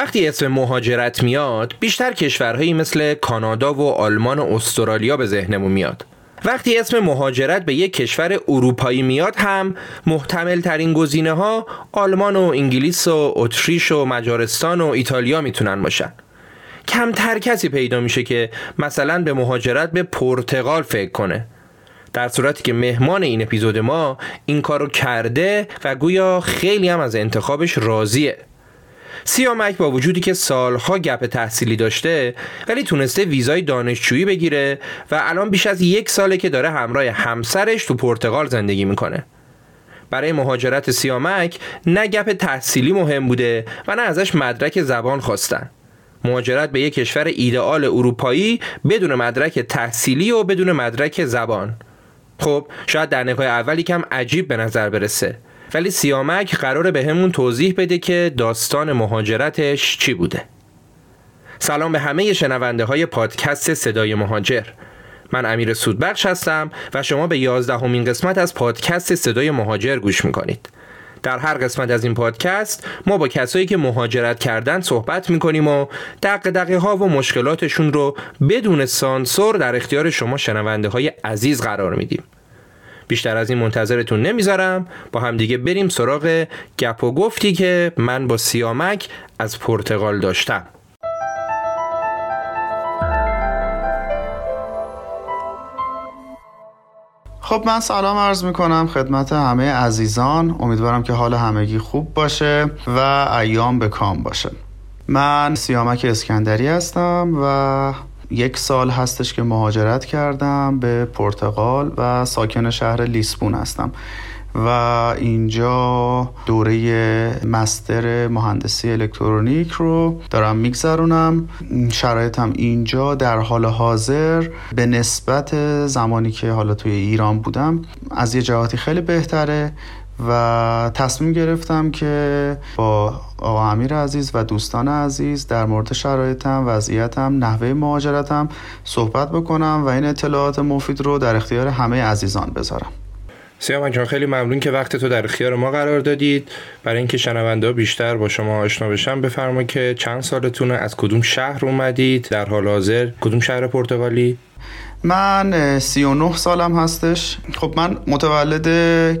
وقتی اسم مهاجرت میاد بیشتر کشورهایی مثل کانادا و آلمان و استرالیا به ذهنمون میاد. وقتی اسم مهاجرت به یک کشور اروپایی میاد هم محتمل ترین گزینه ها آلمان و انگلیس و اتریش و مجارستان و ایتالیا می‌تونن باشن. کمتر کسی پیدا میشه که مثلا به مهاجرت به پرتغال فکر کنه. در صورتی که مهمان این اپیزود ما این کارو کرده و گویا خیلی هم از انتخابش راضیه. سیامک با وجودی که سالها گپ تحصیلی داشته ولی تونسته ویزای دانشجویی بگیره و الان بیش از یک ساله که داره همراه همسرش تو پرتغال زندگی می‌کنه. برای مهاجرت سیامک نه گپ تحصیلی مهم بوده و نه ازش مدرک زبان خواستن. مهاجرت به یک کشور ایدئال اروپایی بدون مدرک تحصیلی و بدون مدرک زبان. خب شاید در نگاه اولی کم عجیب به نظر برسه. ولی سیامک قراره به همون توضیح بده که داستان مهاجرتش چی بوده. سلام به همه شنونده های پادکست صدای مهاجر. من امیر سودبخش هستم و شما به یازدهمین قسمت از پادکست صدای مهاجر گوش می‌کنید. در هر قسمت از این پادکست ما با کسایی که مهاجرت کردن صحبت می‌کنیم و دق دقیقه ها و مشکلاتشون رو بدون سانسور در اختیار شما شنونده های عزیز قرار میدیم. بیشتر از این منتظرتون نمی‌ذارم. با همدیگه بریم سراغ گپ و گفتی که من با سیامک از پرتغال داشتم. خب من سلام عرض می کنم خدمت همه عزیزان. امیدوارم که حال همگی خوب باشه و ایام به کام باشه. من سیامک اسکندری هستم و یک سال هستش که مهاجرت کردم به پرتغال و ساکن شهر لیسبون هستم. و اینجا دوره مستر مهندسی الکترونیک رو دارم میگذرونم. شرایطم اینجا در حال حاضر. به نسبت زمانی که حالا توی ایران بودم از یه جهاتی خیلی بهتره. و تصمیم گرفتم که با آقا امیر عزیز و دوستان عزیز در مورد شرایطم وضعیتم نحوه مهاجرتم صحبت بکنم و این اطلاعات مفید رو در اختیار همه عزیزان بذارم. سیامان جان خیلی ممنون که وقت تو در اختیار ما قرار دادید. برای اینکه شنونده بیشتر با شما آشنا بشن بفرما که چند سالتونه از کدوم شهر اومدید؟ در حال حاضر کدوم شهر پرتغالی؟ من 39 سالم هستش. خب من متولد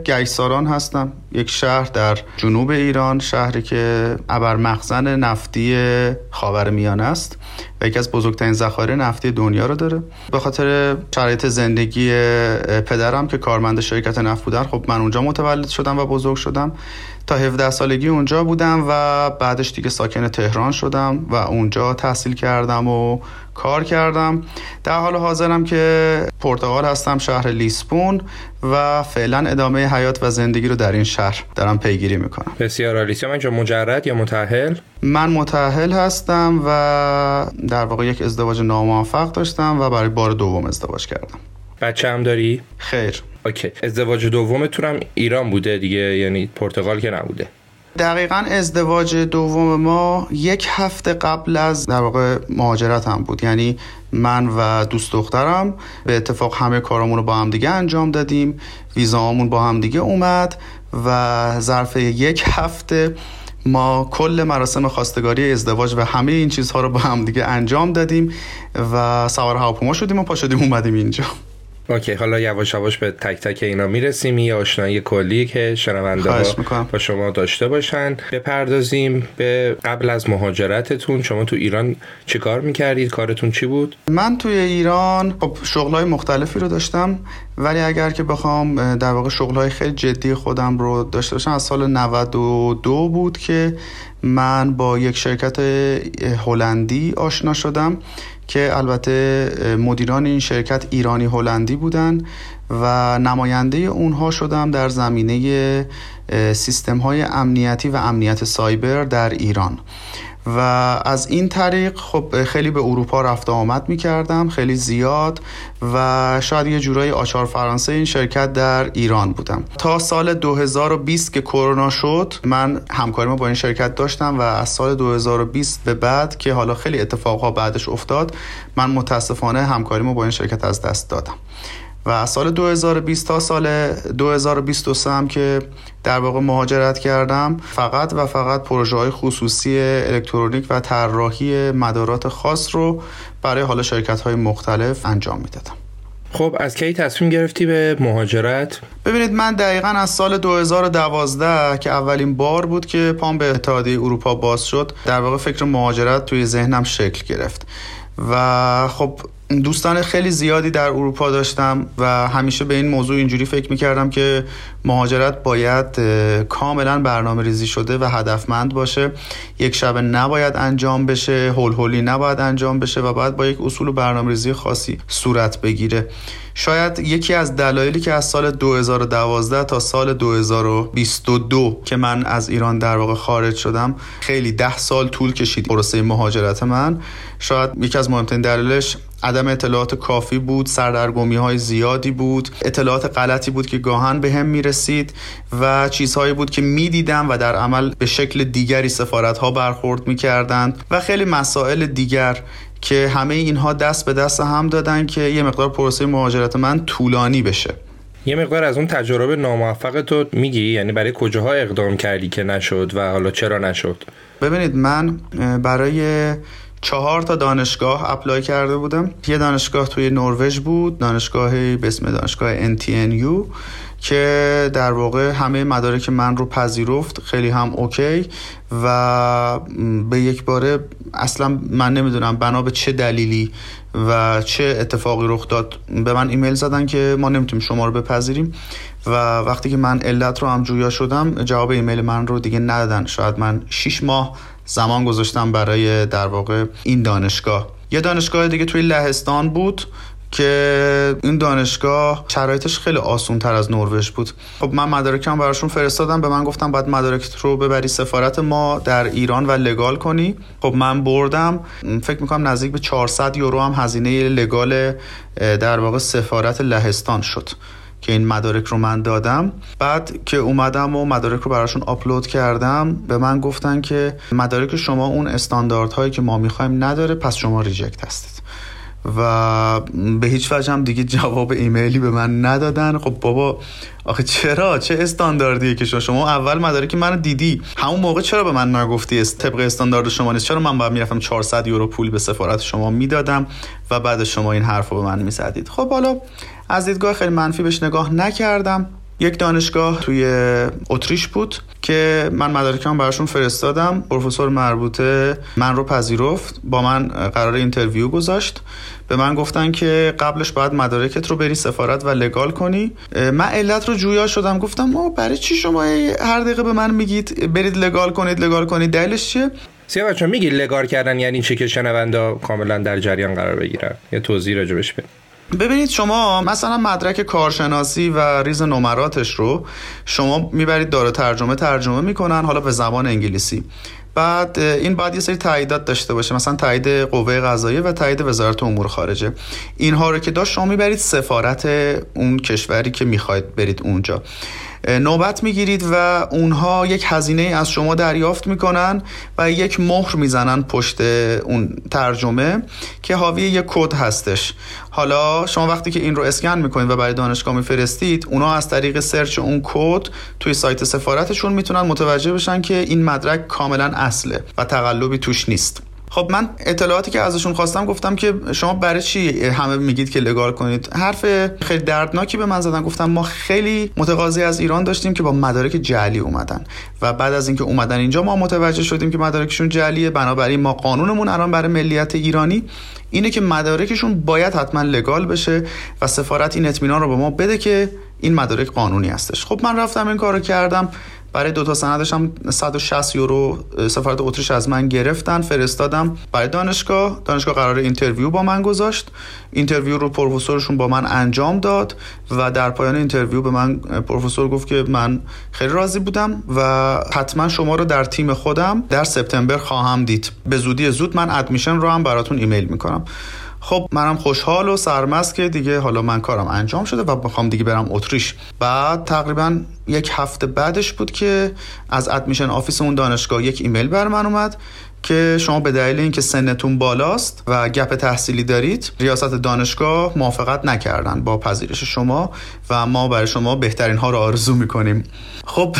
گیساران هستم. یک شهر در جنوب ایران شهری که ابر مخزن نفتی خاور میانه است و یکی از بزرگترین ذخایر نفتی دنیا رو داره. به خاطر شرایط زندگی پدرم که کارمند شرکت نفت بودن خب من اونجا متولد شدم و بزرگ شدم. تا 17 سالگی اونجا بودم و بعدش دیگه ساکن تهران شدم و اونجا تحصیل کردم و کار کردم. در حال حاضرم که پرتغال هستم شهر لیسبون و فعلا ادامه حیات و زندگی رو در این شهر دارم پیگیری می‌کنم. بسیار عالی. من اینجا مجرد یا متأهل؟ من متأهل هستم و در واقع یک ازدواج ناموفق داشتم و برای بار دوم ازدواج کردم. بچه هم داری؟ خیر. اوکی. ازدواج دومتون هم ایران بوده دیگه یعنی پرتغال که نبوده. دقیقا ازدواج دوم ما یک هفته قبل از در واقع هم بود. یعنی من و دوست دخترم به اتفاق همه کارامون رو با هم دیگه انجام دادیم. ویزامون با هم دیگه اومد و ظرف یک هفته ما کل مراسم خواستگاری ازدواج و همه این چیزها رو با هم دیگه انجام دادیم و سوار هواپیما شدیم و پا شدیم اومدیم اینجا. اوکی حالا یواش یواش به تک تک اینا می‌رسیم. یه آشنایی کلی که شنونده ها با شما داشته باشن. بپردازیم به قبل از مهاجرتتون. شما تو ایران چه کار می‌کردید؟ کارتون چی بود؟ من توی ایران خب شغلای مختلفی رو داشتم ولی اگر که بخوام در واقع شغلای خیلی جدی خودم رو داشته باشم از سال 92 بود که من با یک شرکت هلندی آشنا شدم. که البته مدیران این شرکت ایرانی هلندی بودن و نماینده اونها شدم در زمینه سیستم های امنیتی و امنیت سایبر در ایران. و از این طریق خب خیلی به اروپا رفت آمد می کردم خیلی زیاد و شاید یه جورایی آچار فرانسه این شرکت در ایران بودم. تا سال 2020 که کرونا شد من همکاری با این شرکت داشتم و از سال 2020 به بعد که حالا خیلی اتفاقها بعدش افتاد من متاسفانه همکاریمو با این شرکت از دست دادم. و از سال 2020 تا سال 2023 هم که در واقع مهاجرت کردم فقط و فقط پروژه های خصوصی الکترونیک و طراحی مدارات خاص رو برای حالا شرکت های مختلف انجام می‌دادم خب از کی تصمیم گرفتی به مهاجرت؟ ببینید من دقیقا از سال 2012 که اولین بار بود که پام به اتحادیه اروپا باز شد در واقع فکر مهاجرت توی ذهنم شکل گرفت و خب دوستان خیلی زیادی در اروپا داشتم و همیشه به این موضوع اینجوری فکر می‌کردم که مهاجرت باید کاملا برنامه ریزی شده و هدفمند باشه. یک شبه نباید انجام بشه هول هولی نباید انجام بشه و باید با یک اصول و برنامه ریزی خاصی صورت بگیره. شاید یکی از دلایلی که از سال 2012 تا سال 2022 که من از ایران در واقع خارج شدم خیلی ده سال طول کشید پروسه مهاجرت من. شاید یکی از مهمترین دلایلش عدم اطلاعات کافی بود سردرگمی های زیادی بود اطلاعات غلطی بود که گاهن به هم می رسید و چیزهایی بود که می دیدم و در عمل به شکل دیگری سفارت ها برخورد می کردند و خیلی مسائل دیگر که همه اینها دست به دست هم دادن که یه مقدار پروسه مهاجرت من طولانی بشه. یه مقدار از اون تجربه ناموفق تو میگی؟ یعنی برای کجاها اقدام کردی که نشد و حالا چرا نشد؟ ببینید من برای چهار تا دانشگاه اپلای کرده بودم. یه دانشگاه توی نروژ بود دانشگاهی به اسم دانشگاه NTNU که در واقع همه مدارک من رو پذیرفت خیلی هم اوکی و به یک باره اصلا من نمی‌دونم بنا به چه دلیلی و چه اتفاقی رخ داد. به من ایمیل زدن که ما نمی‌تونیم شما رو بپذیریم و وقتی که من علت رو هم جویا شدم جواب ایمیل من رو دیگه ندادن. شاید من 6 ماه زمان گذاشتم برای در واقع این دانشگاه. یه دانشگاه دیگه توی لهستان بود که این دانشگاه شرایطش خیلی آسون تر از نروژ بود. خب من مدارکم براشون فرستادم به من گفتم باید مدارکت رو ببری سفارت ما در ایران و لگال کنی. خب من بردم فکر می‌کنم نزدیک به 400 یورو هم هزینه لگال در واقع سفارت لهستان شد. که این مدارک رو من دادم. بعد که اومدم و مدارک رو براشون آپلود کردم به من گفتن که مدارک شما اون استانداردهایی که ما می‌خوایم نداره پس شما ریجکت هستید. و به هیچ وجه هم دیگه جواب ایمیلی به من ندادن. خب بابا آخه چرا؟ چه استانداردیه که شما؟ اول مدارک منو دیدی. همون موقع چرا به من نگفتی طبق استاندارد شما نیست. چرا من باید می‌رفتم 400 یورو پول به سفارت شما می‌دادم و بعد شما این حرف رو به من می‌زدید؟ خب حالا از دیدگاه خیلی منفی بهش نگاه نکردم. یک دانشگاه توی اتریش بود که من مدارکم براشون فرستادم. پروفسور مربوطه من رو پذیرفت با من قرار interview گذاشت. به من گفتن که قبلش باید مدارکت رو بری سفارت و لگال کنی. من علت رو جویا شدم. گفتم ما برای چی شما هر دقیقه به من میگید برید لگال کنید لگال کنید؟ دلیلش چیه؟ سیاه بچه میگی لگار کردن یعنی چه که شنونده کاملا در جریان قرار بگیرن؟ یه توضیح راجبش بدید ببینید شما مثلا مدرک کارشناسی و ریز نمراتش رو شما می‌برید داره ترجمه ترجمه می‌کنن حالا به زبان انگلیسی. بعد این باید یه سری تاییدات داشته باشه مثلا تایید قوه قضاییه و تایید وزارت امور خارجه. اینها رو که داشت شما می‌برید سفارت اون کشوری که می‌خواید برید اونجا. نوبت می‌گیرید و اونها یک هزینه از شما دریافت می‌کنن و یک مهر می‌زنن پشت اون ترجمه که حاوی یک کد هستش. حالا شما وقتی که این رو اسکن می‌کنید و برای دانشگاه میفرستید اونا از طریق search اون کد توی سایت سفارتشون می‌تونن متوجه بشن که این مدرک کاملا اصله و تقلبی توش نیست. خب من اطلاعاتی که ازشون خواستم گفتم که شما برای چی همه میگید که لگال کنید؟ حرف خیلی دردناکی به من زدن. گفتم ما خیلی متقاضی از ایران داشتیم که با مدارک جعلی اومدن و بعد از اینکه اومدن اینجا ما متوجه شدیم که مدارکشون جعلیه. بنابراین ما قانونمون الان برای ملیت ایرانی اینه که مدارکشون باید حتما لگال بشه و سفارت این اطمینان رو به ما بده که این مدارک قانونی هستش. خب من رفتم این کارو کردم. برای دو تا سندش هم 160 یورو سفارت اتریش از من گرفتن فرستادم. برای دانشگاه دانشگاه قرار interview با من گذاشت. interview رو پروفسورشون با من انجام داد و در پایان interview به من پروفسور گفت که من خیلی راضی بودم و حتما شما رو در تیم خودم در سپتامبر خواهم دید. به زودی زود من admission رو هم براتون ایمیل می‌کنم. خب منم خوشحال و سرمست که دیگه حالا من کارم انجام شده و بخوام دیگه برم اتریش. بعد تقریبا یک هفته بعدش بود که از admission office اون دانشگاه یک ایمیل بر من اومد. که شما به دلیل اینکه سنتون بالاست و gap تحصیلی دارید ریاست دانشگاه موافقت نکردن با پذیرش شما و ما برای شما بهترین ها رو آرزو می‌کنیم. خب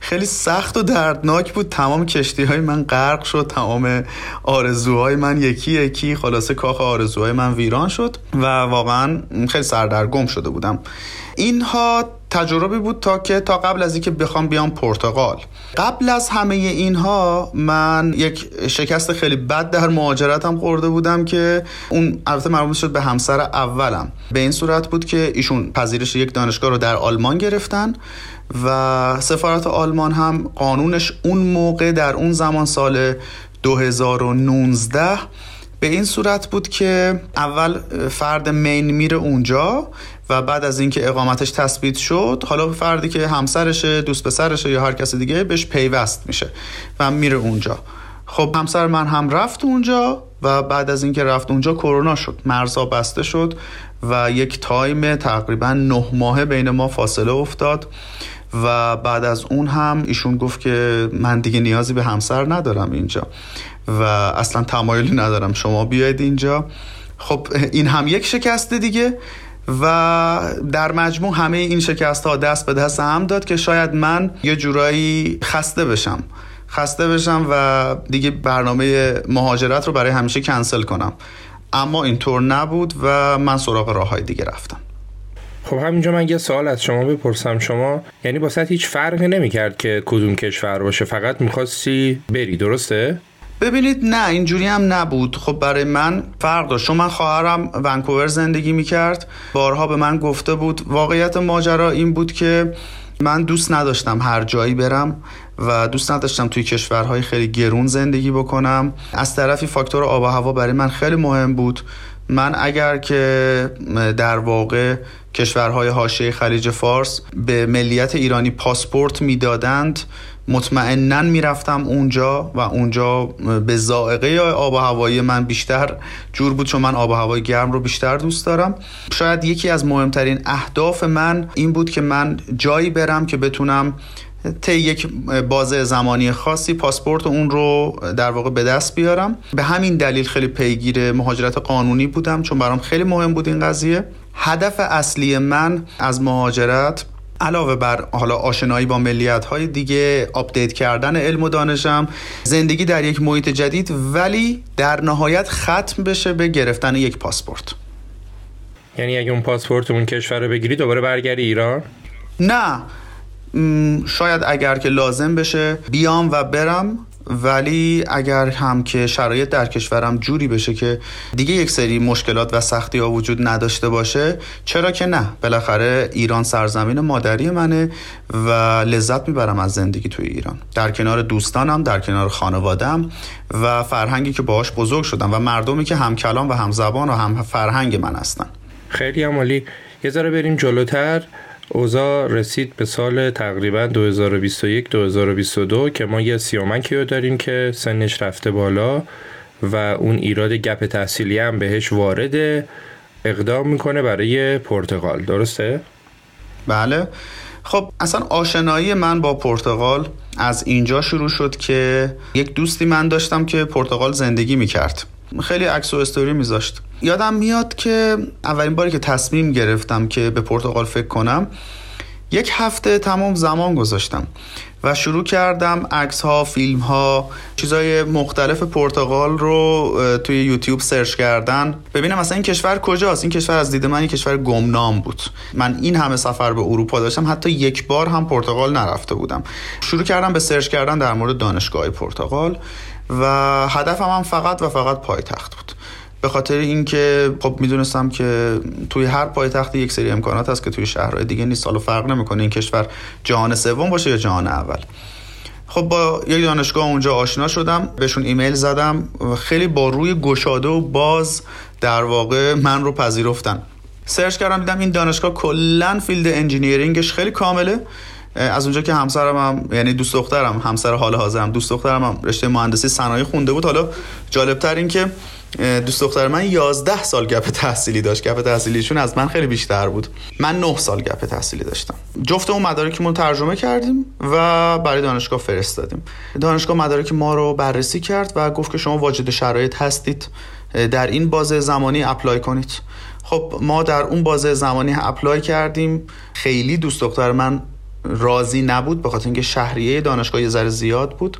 خیلی سخت و دردناک بود. تمام کشتی های من غرق شد تمام آرزوهای من یکی یکی خلاصه کاخ آرزوهای من ویران شد و واقعا خیلی سردرگم شده بودم. اینها تجربه بود تا که تا قبل از اینکه بخوام بیام پرتغال. قبل از همه اینها من یک شکست خیلی بد در مهاجرتم خورده بودم که اون البته مربوط شد به همسر اولم. به این صورت بود که ایشون پذیرش یک دانشگاه رو در آلمان گرفتن و سفارت آلمان هم قانونش اون موقع در اون زمان سال 2019 به این صورت بود که اول فرد مین میره اونجا و بعد از اینکه اقامتش تثبیت شد حالا فردی که همسرشه دوست پسرشه یا هر کس دیگه بهش پیوست میشه و میره اونجا. خب همسر من هم رفت اونجا و بعد از اینکه رفت اونجا کرونا شد مرزا بسته شد و یک تایم تقریبا نه ماهه بین ما فاصله افتاد و بعد از اون هم ایشون گفت که من دیگه نیازی به همسر ندارم اینجا و اصلا تمایلی ندارم شما بیاید اینجا. خب این هم یک شکست دیگه. و در مجموع همه این شکست ها دست به دست هم داد که شاید من یه جورایی خسته بشم. خسته بشم و دیگه برنامه مهاجرت رو برای همیشه کنسل کنم. اما اینطور نبود و من سراغ راه های دیگه رفتم. خب همینجا من یه سوال از شما بپرسم. شما یعنی با هیچ فرقی نمی‌کرد که کدوم کشور باشه؟ فقط می‌خواستی بری درسته؟ ببینید نه اینجوری هم نبود. خب برای من فرق داشت. چون من خواهرم ونکوور زندگی می‌کرد بارها به من گفته بود. واقعیت ماجرا این بود که من دوست نداشتم هر جایی برم و دوست نداشتم توی کشورهای خیلی گرون زندگی بکنم. از طرفی فاکتور آب و هوا برای من خیلی مهم بود. من اگر که در واقع کشورهای حاشیه خلیج فارس به ملیت ایرانی پاسپورت می‌دادند مطمئنا می‌رفتم اونجا و اونجا به زائقه آب و هوایی من بیشتر جور بود چون من آب و هوای گرم رو بیشتر دوست دارم. شاید یکی از مهمترین اهداف من این بود که من جایی برم که بتونم طی یک بازه زمانی خاصی پاسپورت اون رو در واقع به دست بیارم. به همین دلیل خیلی پیگیر مهاجرت قانونی بودم چون برام خیلی مهم بود این قضیه. هدف اصلی من از مهاجرت علاوه بر حالا آشنایی با ملیت های دیگه update کردن علم و دانشم زندگی در یک محیط جدید ولی در نهایت ختم بشه به گرفتن یک پاسپورت. یعنی اگه اون پاسپورت اون کشور رو بگیری دوباره برگردی ایران؟ نه. شاید اگر که لازم بشه بیام و برم ولی اگر هم که شرایط در کشورم جوری بشه که دیگه یک سری مشکلات و سختی ها وجود نداشته باشه چرا که نه؟ بالاخره ایران سرزمین مادری منه و لذت می‌برم از زندگی توی ایران. در کنار دوستانم در کنار خانوادم و فرهنگی که باهاش بزرگ شدم و مردمی که هم کلام و هم زبان و هم فرهنگ من هستن. خیلی عمالی یه ذره بریم جلوتر. اوزا رسید به سال تقریبا 2021-2022 که ما یه سیامکی رو داریم که سنش رفته بالا و اون ایراد گپ تحصیلی هم بهش وارد اقدام می‌کنه برای پرتغال. درسته؟ بله. خب اصلا آشنایی من با پرتغال از اینجا شروع شد که یک دوستی من داشتم که پرتغال زندگی می‌کرد. خیلی عکس و استوری میذاشت. یادم میاد که اولین باری که تصمیم گرفتم که به پرتغال فکر کنم یک هفته تمام زمان گذاشتم و شروع کردم عکس ها فیلم ها چیزای مختلف پرتغال رو توی یوتیوب سرچ کردن. ببینم اصلا این کشور کجاست؟ این کشور از دید من این کشور گمنام بود. من این همه سفر به اروپا داشتم. حتی یک بار هم پرتغال نرفته بودم. شروع کردم به سرچ کردن در مورد دانشگاه پرتغال. و هدفم هم فقط و فقط پایتخت بود. به خاطر اینکه خب می‌دونستم که توی هر پایتخت یک سری امکانات هست که توی شهرهای دیگه نیست. حالا فرق نمی‌کنه این کشور جهان سوم باشه یا جهان اول. خب با یک دانشگاه اونجا آشنا شدم بهشون ایمیل زدم خیلی با روی گشاده و باز در واقع من رو پذیرفتن. search کردم دیدم این دانشگاه کلا field engineering ش خیلی کامله. از اونجا که همسرم هم یعنی دوست دخترم همسر حال حاضرم دوست دخترم هم رشته مهندسی صنایع خونده بود. حالا جالبتر این که دوست دختر من 11 سال gap تحصیلی داشت. gap تحصیلیشون از من خیلی بیشتر بود. من 9 سال gap تحصیلی داشتم. جفت اون مدارکمون ترجمه کردیم و برای دانشگاه فرستادیم. دانشگاه مدارک ما رو بررسی کرد و گفت که شما واجد شرایط هستید. در این بازه زمانی apply کنید. خب ما در اون بازه زمانی apply کردیم. خیلی دوست دختر من راضی نبود به خاطر اینکه شهریه دانشگاه یه ذره زیاد بود.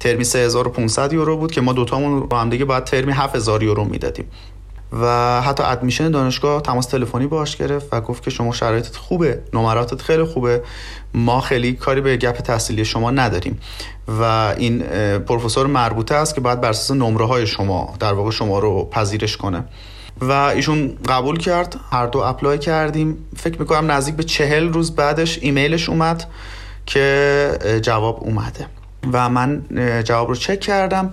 ترمی 3500 یورو بود که ما دوتامون با هم دیگه باید ترمی 7000 یورو می‌دادیم. و حتی admission دانشگاه تماس تلفنی باش گرفت و گفت که شما شرایطت خوبه نمراتت خیلی خوبه. ما خیلی کاری به gap تحصیلی شما نداریم. و این پروفسور مربوطه است که باید بر اساس نمره های شما در واقع شما رو پذیرش کنه. و ایشون قبول کرد هر دو اپلای کردیم. فکر می‌کنم نزدیک به چهل روز بعدش ایمیلش اومد که جواب اومده. و من جواب رو چک کردم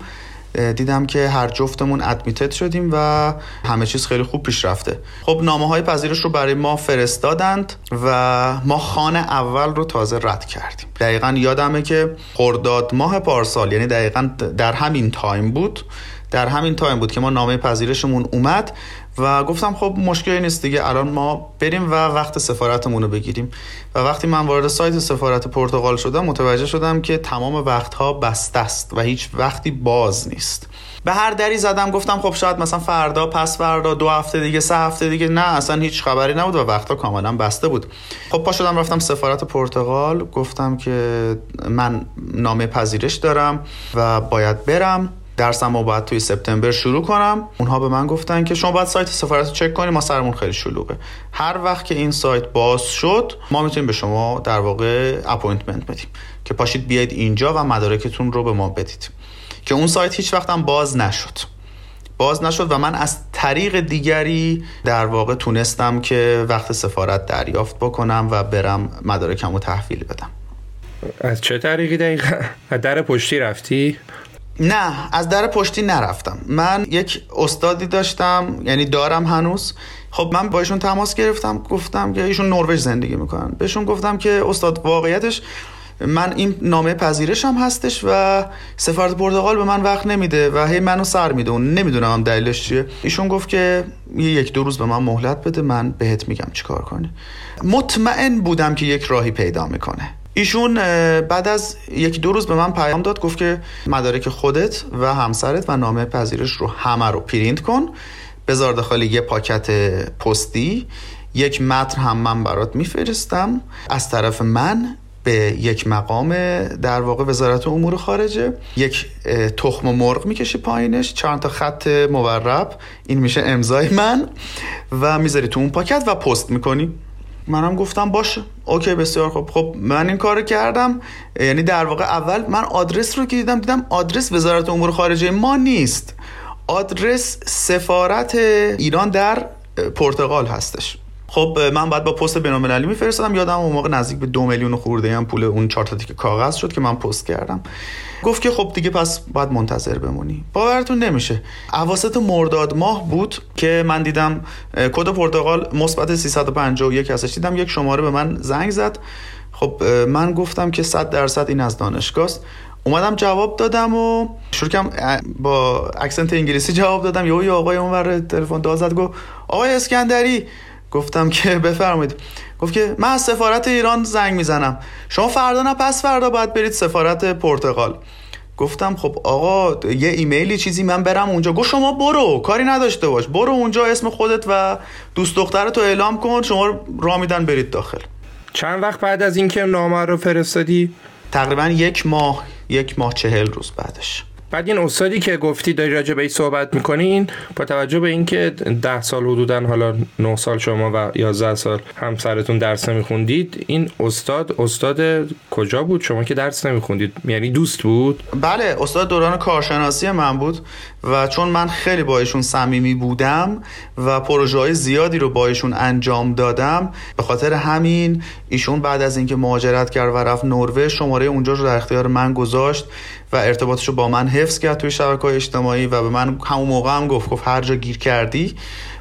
دیدم که هر جفتمون ادمیتد شدیم و همه چیز خیلی خوب پیش رفته. خب نامه های پذیرش رو برای ما فرستادند و ما خانه اول رو تازه رد کردیم. دقیقا یادمه که خرداد ماه پارسال یعنی دقیقا در همین time بود در همین time بود که ما نامه پذیرشمون اومد و گفتم خب مشکلی نیست دیگه الان ما بریم و وقت سفارتمون رو بگیریم. و وقتی من وارد سایت سفارت پرتغال شدم متوجه شدم که تمام وقتها بسته است و هیچ وقتی باز نیست. به هر دری زدم گفتم خب شاید مثلا فردا پس فردا دو هفته دیگه سه هفته دیگه نه اصلا هیچ خبری نبود و وقتها کاملا بسته بود. خب پا شدم رفتم سفارت پرتغال گفتم که من نامه پذیرش دارم و باید برم. درسم رو باید توی سپتامبر شروع کنم. اونها به من گفتن که شما باید سایت سفارت رو چک کنیم ما سرمون خیلی شلوغه. هر وقت که این سایت باز شد ما می‌تونیم به شما در واقع appointment بدیم که پاشید بیاید اینجا و مدارکتون رو به ما بدید. که اون سایت هیچ وقتم باز نشد. باز نشد و من از طریق دیگری در واقع تونستم که وقت سفارت دریافت بکنم و برم مدارکم رو تحویل بدم. از چه طریقی دقیقا؟ در پشتی رفتی؟ نه از در پشتی نرفتم. من یک استادی داشتم یعنی دارم هنوز. خب من با ایشون تماس گرفتم گفتم که ایشون نروژ زندگی می‌کنن. بهشون گفتم که استاد واقعیتش من این نامه پذیرش هم هستش و سفارت پرتغال به من وقت نمیده و هی منو سر میده. اون نمی‌دونم دلیلش چیه. ایشون گفت که یک دو روز به من مهلت بده من بهت میگم چیکار کنی. مطمئن بودم که یک راهی پیدا می‌کنه. ایشون بعد از یک دو روز به من پیام داد گفت که مدارک خودت و همسرت و نامه پذیرش رو همه رو پرینت کن. بذار داخل یه پاکت پستی یک متر هم من برات میفرستم. از طرف من به یک مقام در واقع وزارت امور خارجه یک تخم مرغ می‌کشی پایینش چند تا خط مورب این میشه امضای من و می‌ذاری تو اون پاکت و پست می‌کنی. منم گفتم باشه. اوکی بسیار خوب. خب من این کار کردم. یعنی در واقع اول من آدرس رو که دیدم دیدم آدرس وزارت امور خارجه ما نیست. آدرس سفارت ایران در پرتغال هستش. خب من بعد با پست بین‌المللی میفرستادم. یادم اون موقع نزدیک به دو میلیون خورده هم پول اون چهار تا کاغذ شد که من پست کردم. گفت که خب دیگه پس باید منتظر بمونی. باورتون نمیشه. اواسط مرداد ماه بود که من دیدم کد پرتغال مثبت 351 هستش. دیدم یک شماره به من زنگ زد. خب من گفتم که 100 درصد این از دانشگاه اومدم جواب دادم و شروع کردم با اکسنت انگلیسی جواب دادم. یه آقای اونور تلفن داد گفت آقای اسکندری گفتم که بفرمایید. گفت که من از سفارت ایران زنگ می‌زنم. شما فردا نه پس فردا باید برید سفارت پرتغال. گفتم خب آقا یه ایمیلی چیزی من برم اونجا. گفت شما برو کاری نداشته باش. برو اونجا اسم خودت و دوست دخترت رو اعلام کن. شما را میدن برید داخل. چند وقت بعد از اینکه نامه رو فرستادی؟ تقریبا یک ماه یک ماه چهل روز بعدش. بعد این استادی که گفتی داری راجع به صحبت می‌کنین با توجه به اینکه ده سال حدودا حالا 9 سال شما و 11 سال همسرتون درس نمیخوندید این استاد استاد کجا بود؟ شما که درس نمیخوندید یعنی دوست بود؟ بله استاد دوران کارشناسی من بود. و چون من خیلی با ایشون صمیمی بودم و پروژه های زیادی رو با ایشون انجام دادم به خاطر همین ایشون بعد از اینکه مهاجرت کرد و رفت نروژ شماره اونجا رو در اختیار من گذاشت و ارتباطش رو با من حفظ کرد توی شبکه اجتماعی و به من همون موقع هم گفت گفت هر جا گیر کردی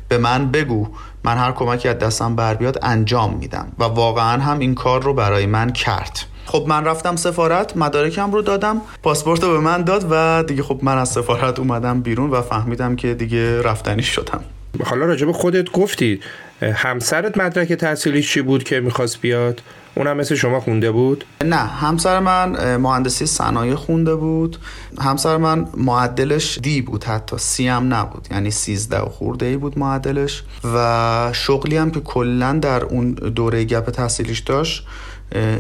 به من بگو. من هر کمکی از دستم بر بیاد انجام میدم. و واقعا هم این کار رو برای من کرد. خب من رفتم سفارت مدارکم رو دادم پاسپورت رو به من داد و دیگه خب من از سفارت اومدم بیرون و فهمیدم که دیگه رفتنی شدم حالا راجب خودت گفتی همسرت مدرک تحصیلیش چی بود که می‌خواست بیاد؟ اونم مثل شما خونده بود؟ نه همسر من مهندسی صنایع خونده بود همسر من معدلش دی بود حتی سی هم نبود یعنی سیزده و خورده ای بود معدلش و شغلی هم که کلا در اون دوره گپ تحصیلیش داشت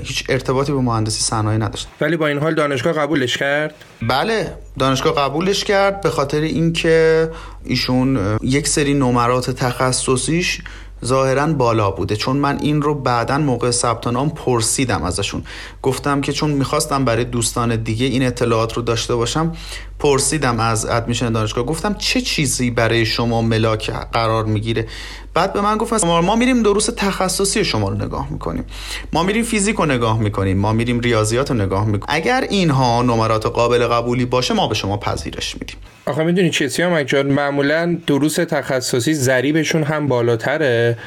هیچ ارتباطی به مهندسی صنایع نداشت. ولی با این حال دانشگاه قبولش کرد؟ بله دانشگاه قبولش کرد به خاطر اینکه ایشون یک سری نمرات تخصصیش ظاهرا بالا بوده. چون من این رو بعدا موقع ثبت نام پرسیدم ازشون. گفتم که چون می‌خواستم برای دوستان دیگه این اطلاعات رو داشته باشم پرسیدم از ادمیشن دانشگاه گفتم چه چیزی برای شما ملاک قرار می‌گیره؟ بعد به من گفت ما میریم دروس تخصصی شما رو نگاه می‌کنیم. ما میریم فیزیک رو نگاه می‌کنیم. ما میریم ریاضیات رو نگاه می‌کنیم. اگر اینها نمرات قابل قبولی باشه ما به شما پذیرش میدیم. آخه می‌دونی سیامک جان معمولا دروس تخصصی ضریبشون هم بالاتره.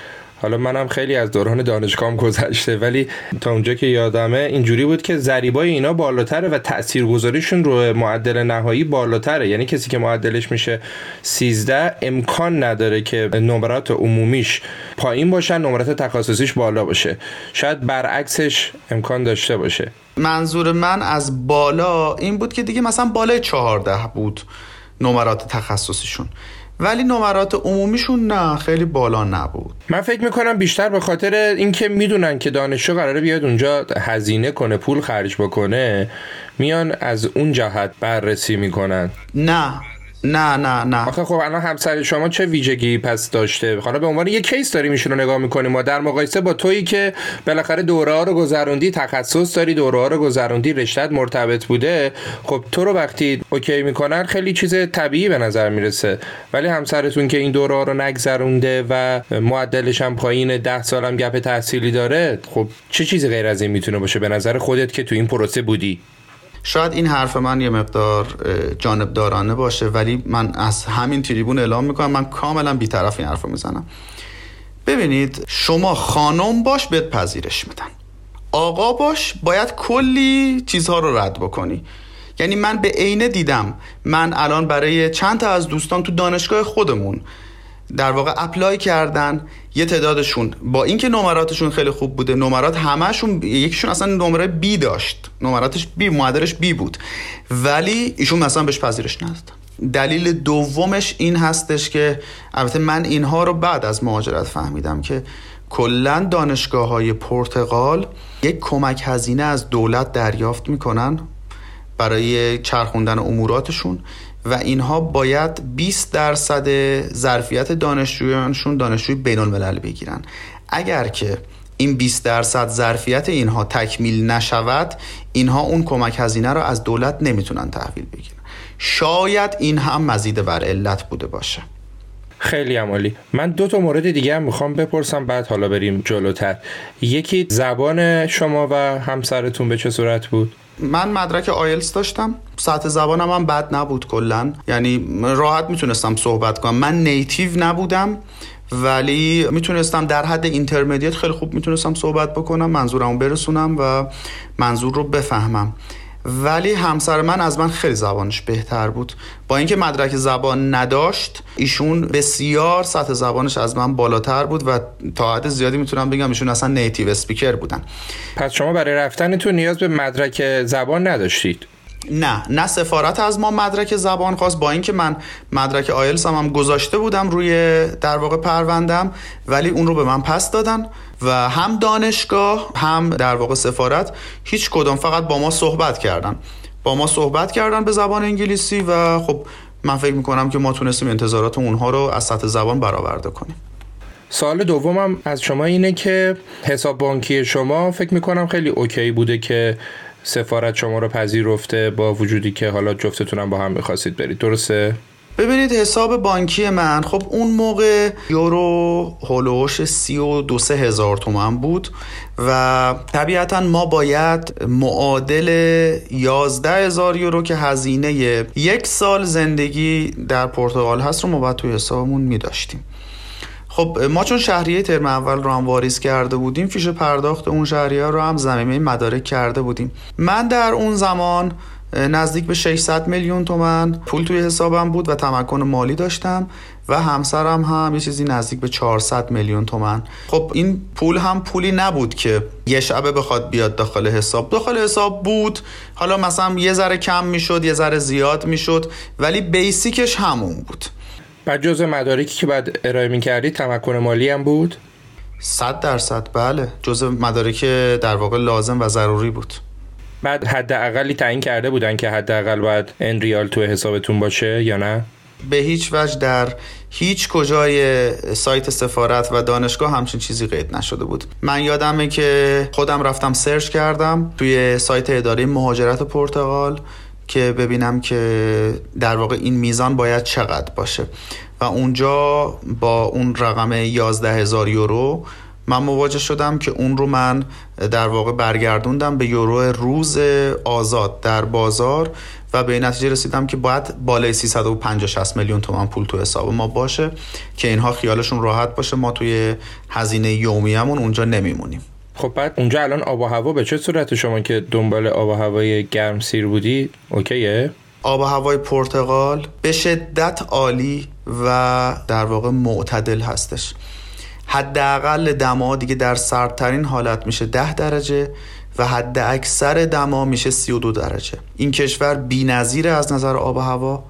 حالا منم خیلی از دوران دانشگاهم گذشته ولی تا اونجا که یادمه اینجوری بود که ضریبای اینا بالاتره و تاثیرگذاریشون رو معدل نهایی بالاتره. یعنی کسی که معدلش میشه 13 امکان نداره که نمرات عمومیش پایین باشن نمرات تخصصیش بالا باشه. شاید برعکسش امکان داشته باشه. منظور من از بالا این بود که دیگه مثلا بالای 14 بود نمرات تخصصیشون. ولی نمرات عمومیشون نه خیلی بالا نبود. من فکر می‌کنم بیشتر به خاطر اینکه می‌دونن که دانشجو قراره بیاد اونجا هزینه کنه پول خرج بکنه میان از اون جهت بررسی می‌کنن. نه. نه نه نه. آخه خب الان همسر شما چه ویژگی پس داشته؟ حالا به عنوان یه کیس داریم ایشون رو نگاه می‌کنیم. ما در مقایسه با تویی که بالاخره دوره ها رو گذروندی تخصص داری دوره ها رو گذروندی رشتت مرتبط بوده. خب تو رو وقتی اوکی می‌کنن خیلی چیز طبیعی به نظر می‌رسه. ولی همسرتون که این دوره ها رو نگذرونده و معدلش هم پایین ده سالم گپ تحصیلی داره خب چه چیزی غیر از این می‌تونه باشه؟ به نظر خودت که تو این پروسه بودی. شاید این حرف من یه مقدار جانبدارانه باشه ولی من از همین تریبون اعلام می‌کنم من کاملا بیطرف این حرف می‌زنم. ببینید شما خانم باش بهت پذیرش میدن. آقا باش باید کلی چیزها رو رد بکنی. یعنی من به عینه دیدم. من الان برای چند تا از دوستان تو دانشگاه خودمون در واقع اپلای کردن یه تعدادشون. با اینکه نمراتشون خیلی خوب بوده نمرات همشون یکیشون اصلا نمره بی داشت. نمراتش بی معدلش بی بود. ولی ایشون مثلا بهش پذیرش نداد. دلیل دومش این هستش که البته من اینها رو بعد از مهاجرت فهمیدم که کلا دانشگاه های پرتغال یک کمک هزینه از دولت دریافت می‌کنن برای چرخوندن اموراتشون. و اینها باید 20 درصد ظرفیت دانشجویانشون دانشجوی بین الملل بگیرن. اگر که این 20 درصد ظرفیت اینها تکمیل نشود اینها اون کمک هزینه را از دولت نمی‌تونن تحویل بگیرن. شاید این هم مزید بر علت بوده باشه. خیلی عالی. من دو تا مورد دیگه هم می‌خوام بپرسم بعد حالا بریم جلوتر. یکی زبان شما و همسرتون به چه صورت بود؟ من مدرک آیلز داشتم. سطح زبانم هم بد نبود کلا یعنی راحت می‌تونستم صحبت کنم. من native نبودم ولی می‌تونستم در حد intermediate خیلی خوب می‌تونستم صحبت بکنم منظورمو برسونم و منظور رو بفهمم. ولی همسر من از من خیلی زبانش بهتر بود. با اینکه مدرک زبان نداشت ایشون بسیار سطح زبانش از من بالاتر بود و تا حد زیادی می‌تونم بگم ایشون اصلا نیتیو اسپیکر بودن. پس شما برای رفتنتون نیاز به مدرک زبان نداشتید؟ نه نه سفارت از ما مدرک زبان خواست. با اینکه من مدرک آیلس هم, هم گذاشته بودم روی در واقع پروندم ولی اون رو به من پس دادن. و هم دانشگاه هم در واقع سفارت هیچ کدام فقط با ما صحبت کردن. با ما صحبت کردن به زبان انگلیسی و خب من فکر می‌کنم که ما تونستیم انتظارات اونها رو از سطح زبان برآورده کنیم. سال دومم از شما اینه که حساب بانکی شما فکر می‌کنم خیلی اوکی بوده که سفارت شما رو پذیرفته با وجودی که حالا جفتتونم با هم می‌خواستید برید. درسته؟ ببینید حساب بانکی من خب اون موقع یورو هلوش سی و دو سه هزار تومن بود و طبیعتا ما باید معادل یازده هزار یورو که هزینه یک سال زندگی در پرتغال هست رو ما باید توی حسابمون می داشتیم خب ما چون شهریه ترم اول رو هم واریز کرده بودیم فیش پرداخت اون شهریه رو هم زمینه مدارک کرده بودیم. من در اون زمان نزدیک به 600 میلیون تومن. پول توی حسابم بود و تمکن مالی داشتم و همسرم هم یه چیزی نزدیک به 400 میلیون تومن. خب این پول هم پولی نبود که یه شبه بخواد بیاد داخل حساب. داخل حساب بود. حالا مثلا یه ذره کم می‌شد یه ذره زیاد می‌شد ولی بیسیکش همون بود. بعد جز مدارکی که بعد ارائه می کردی تمکن مالی هم بود؟ صد درصد بله. جز مدارک در واقع لازم و ضروری بود. بعد حداقلی تعیین کرده بودن که حداقل باید ان ریال تو حسابتون باشه یا نه؟ به هیچ وجه در هیچ کجای سایت سفارت و دانشگاه همچین چیزی قید نشده بود. من یادمه که خودم رفتم سرچ کردم توی سایت اداره مهاجرت پرتغال که ببینم که در واقع این میزان باید چقدر باشه. و اونجا با اون رقم 11 هزار یورو من مواجه شدم که اون رو من در واقع برگردوندم به یورو روز آزاد در بازار و به نتیجه رسیدم که باید بالای 350 60 میلیون تومان پول تو حساب ما باشه که اینها خیالشون راحت باشه. ما توی هزینه یومیمون اونجا نمیمونیم. خب بعد اونجا الان آب و هوا به چه صورت شما که دنبال آب و هوای گرم سیر بودی؟ اوکیه؟ آب و هوای پرتغال به شدت عالی و در واقع معتدل هستش. حداقل دما دیگه در سردترین حالت میشه 10 درجه و حد اکثر دما میشه 32 درجه. این کشور بی‌نظیر از نظر آب و هوا.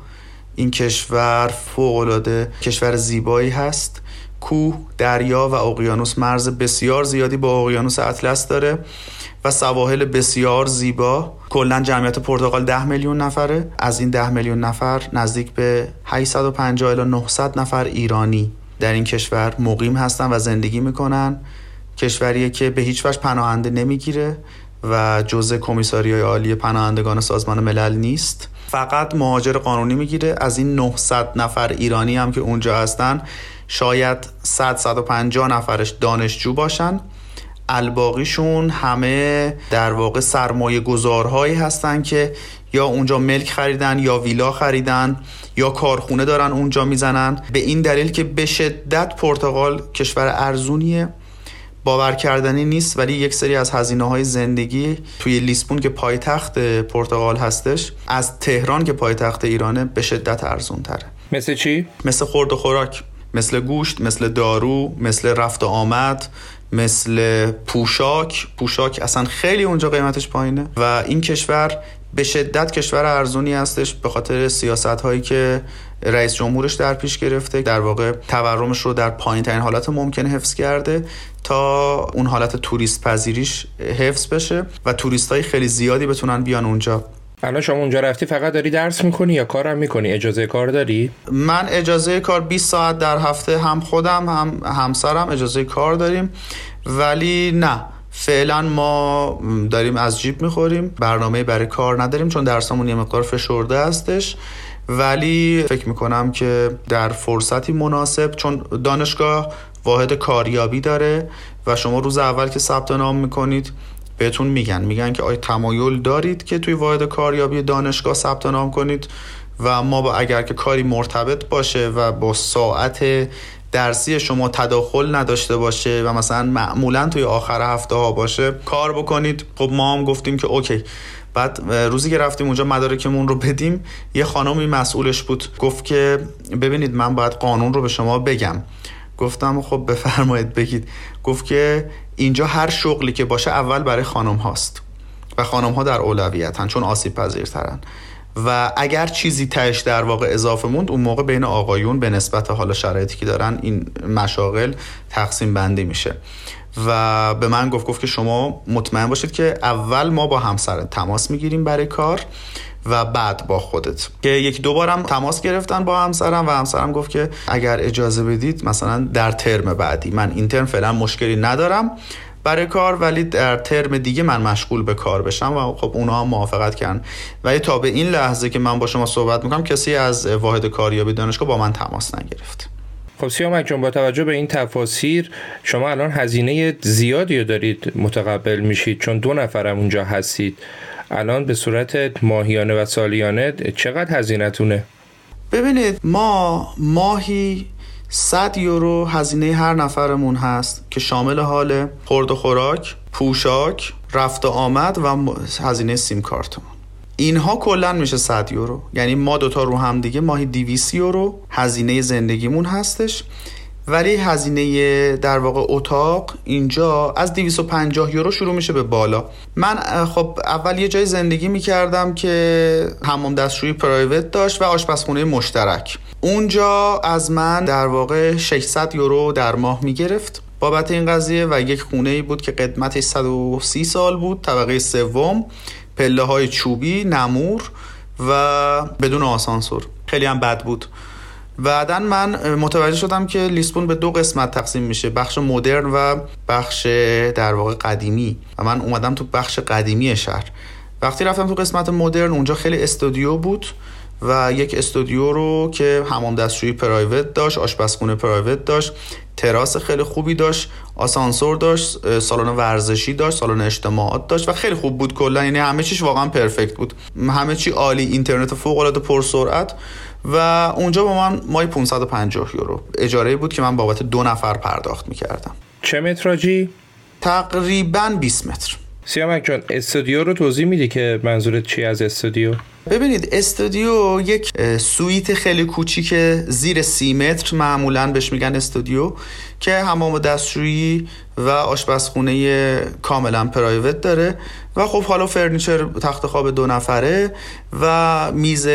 این کشور فوق کشور زیبایی هست. کوه، دریا و اقیانوس مرز بسیار زیادی با اقیانوس اطلس داره و سواحل بسیار زیبا. کلا جمعیت پرتغال 10 میلیون نفره. از این 10 میلیون نفر نزدیک به 850 الی 900 نفر ایرانی. در این کشور مقیم هستن و زندگی می‌کنن. کشوریه که به هیچ وجه پناهنده نمی‌گیره و جزء کمیساری عالی پناهندگان سازمان ملل نیست. فقط مهاجر قانونی می‌گیره. از این 900 نفر ایرانی هم که اونجا هستن شاید 100 150 نفرش دانشجو باشن. الباقیشون همه در واقع سرمایه گذارهایی هستن که یا اونجا ملک خریدن یا ویلا خریدن. یا کارخونه دارن اونجا می‌زنن. به این دلیل که به شدت پرتغال کشور ارزونیه. باور کردنی نیست ولی یک سری از هزینه های زندگی توی لیسبون که پایتخت پرتغال هستش از تهران که پایتخت ایرانه به شدت ارزون تره مثل چی؟ مثل خورد و خوراک. مثل گوشت مثل دارو مثل رفت و آمد مثل پوشاک. پوشاک اصلا خیلی اونجا قیمتش پایینه. و این کشور به شدت کشور ارزونی هستش به خاطر سیاست هایی که رئیس جمهورش در پیش گرفته در واقع تورمش رو در پایین ترین حالت ممکن حفظ کرده تا اون حالت توریست پذیریش حفظ بشه و توریست های خیلی زیادی بتونن بیان اونجا. الان شما اونجا رفتی فقط داری درس می‌کنی یا کارم می‌کنی؟ اجازه کار داری؟ من اجازه کار 20 ساعت در هفته هم خودم هم همسرم اجازه کار داریم. ولی نه فعلا ما داریم از جیب می‌خوریم. برنامه برای کار نداریم چون درسمون یه مقدار فشرده هستش. ولی فکر می‌کنم که در فرصتی مناسب چون دانشگاه واحد کاریابی داره و شما روز اول که ثبت نام می‌کنید بهتون میگن. میگن که آیا تمایل دارید که توی واحد کاریابی دانشگاه ثبت نام کنید؟ و ما با اگر که کاری مرتبط باشه و با ساعت درسی شما تداخل نداشته باشه و مثلا معمولا توی آخر هفته ها باشه کار بکنید. خب ما هم گفتیم که اوکی. بعد روزی که رفتیم اونجا مدارکمون رو بدیم یه خانمی مسئولش بود. گفت که ببینید من باید قانون رو به شما بگم. گفتم خب بفرمایید بگید. گفت که اینجا هر شغلی که باشه اول برای خانم هاست. و خانم ها در اولویتن چون آسیب پذیرترن. و اگر چیزی تهش در واقع اضافه موند اون موقع بین آقایون به نسبت حالا شرایطی که دارن این مشاغل تقسیم بندی میشه. و به من گفت گفت که شما مطمئن باشید که اول ما با همسر تماس می‌گیریم برای کار و بعد با خودت. که یک دو بارم تماس گرفتن با همسرم و همسرم گفت که اگر اجازه بدید مثلا در ترم بعدی. من این ترم فعلا مشکلی ندارم. برای کار ولی در ترم دیگه من مشغول به کار بشم و خب اونا هم موافقت کردن. ولی تا به این لحظه که من با شما صحبت می‌کنم کسی از واحد کاریابی دانشگاه با من تماس نگرفت. خب سیامک جون با توجه به این تفاسیر شما الان هزینه زیادی دارید متقبل میشید چون دو نفرم اونجا هستید. الان به صورت ماهیانه و سالیانه چقدر هزینهتونه؟ ببینید ما ماهی 100 یورو هزینه هر نفرمون هست که شامل حال خورد و خوراک پوشاک رفت و آمد و هزینه سیم کارتمون. اینها کلا میشه 100 یورو. یعنی ما دوتا رو هم دیگه ماهی 200 یورو هزینه زندگیمون هستش. ولی هزینه در واقع اتاق اینجا از 250 یورو شروع میشه به بالا. من خب اول یه جای زندگی می‌کردم که حمام دستشویی پرایوت داشت و آشپزخونه مشترک. اونجا از من در واقع 600 یورو در ماه می‌گرفت. بابت این قضیه و یک خونه ای بود که قدمتش 130 سال بود طبقه سوم پله های چوبی نمور و بدون آسانسور. خیلی هم بد بود. بعدا من متوجه شدم که لیسبون به دو قسمت تقسیم میشه بخش مدرن و بخش در واقع قدیمی. و من اومدم تو بخش قدیمی شهر. وقتی رفتم تو قسمت مدرن اونجا خیلی استودیو بود و یک استودیو رو که حمام دستشویی پرایوت داشت آشپزخونه پرایوت داشت تراس خیلی خوبی داشت آسانسور داشت سالن ورزشی داشت سالن اجتماعات داشت و خیلی خوب بود کلا. یعنی همه چیش واقعا پرفکت بود. همه چی عالی اینترنت فوق العاده پرسرعت. و اونجا با من مای 550 یورو. اجاره بود که من بابت دو نفر پرداخت می‌کردم. چه متراژی تقریبا 20 متر. سیامک جان استودیو رو توضیح میدی که منظورت چی از استودیو؟ ببینید استودیو یک سویت خیلی کوچیک زیر سی متر معمولا بهش میگن استودیو که حمام دستشویی و آشپزخونه کاملا private داره. و خب حالا furniture تخت خواب دو نفره و میز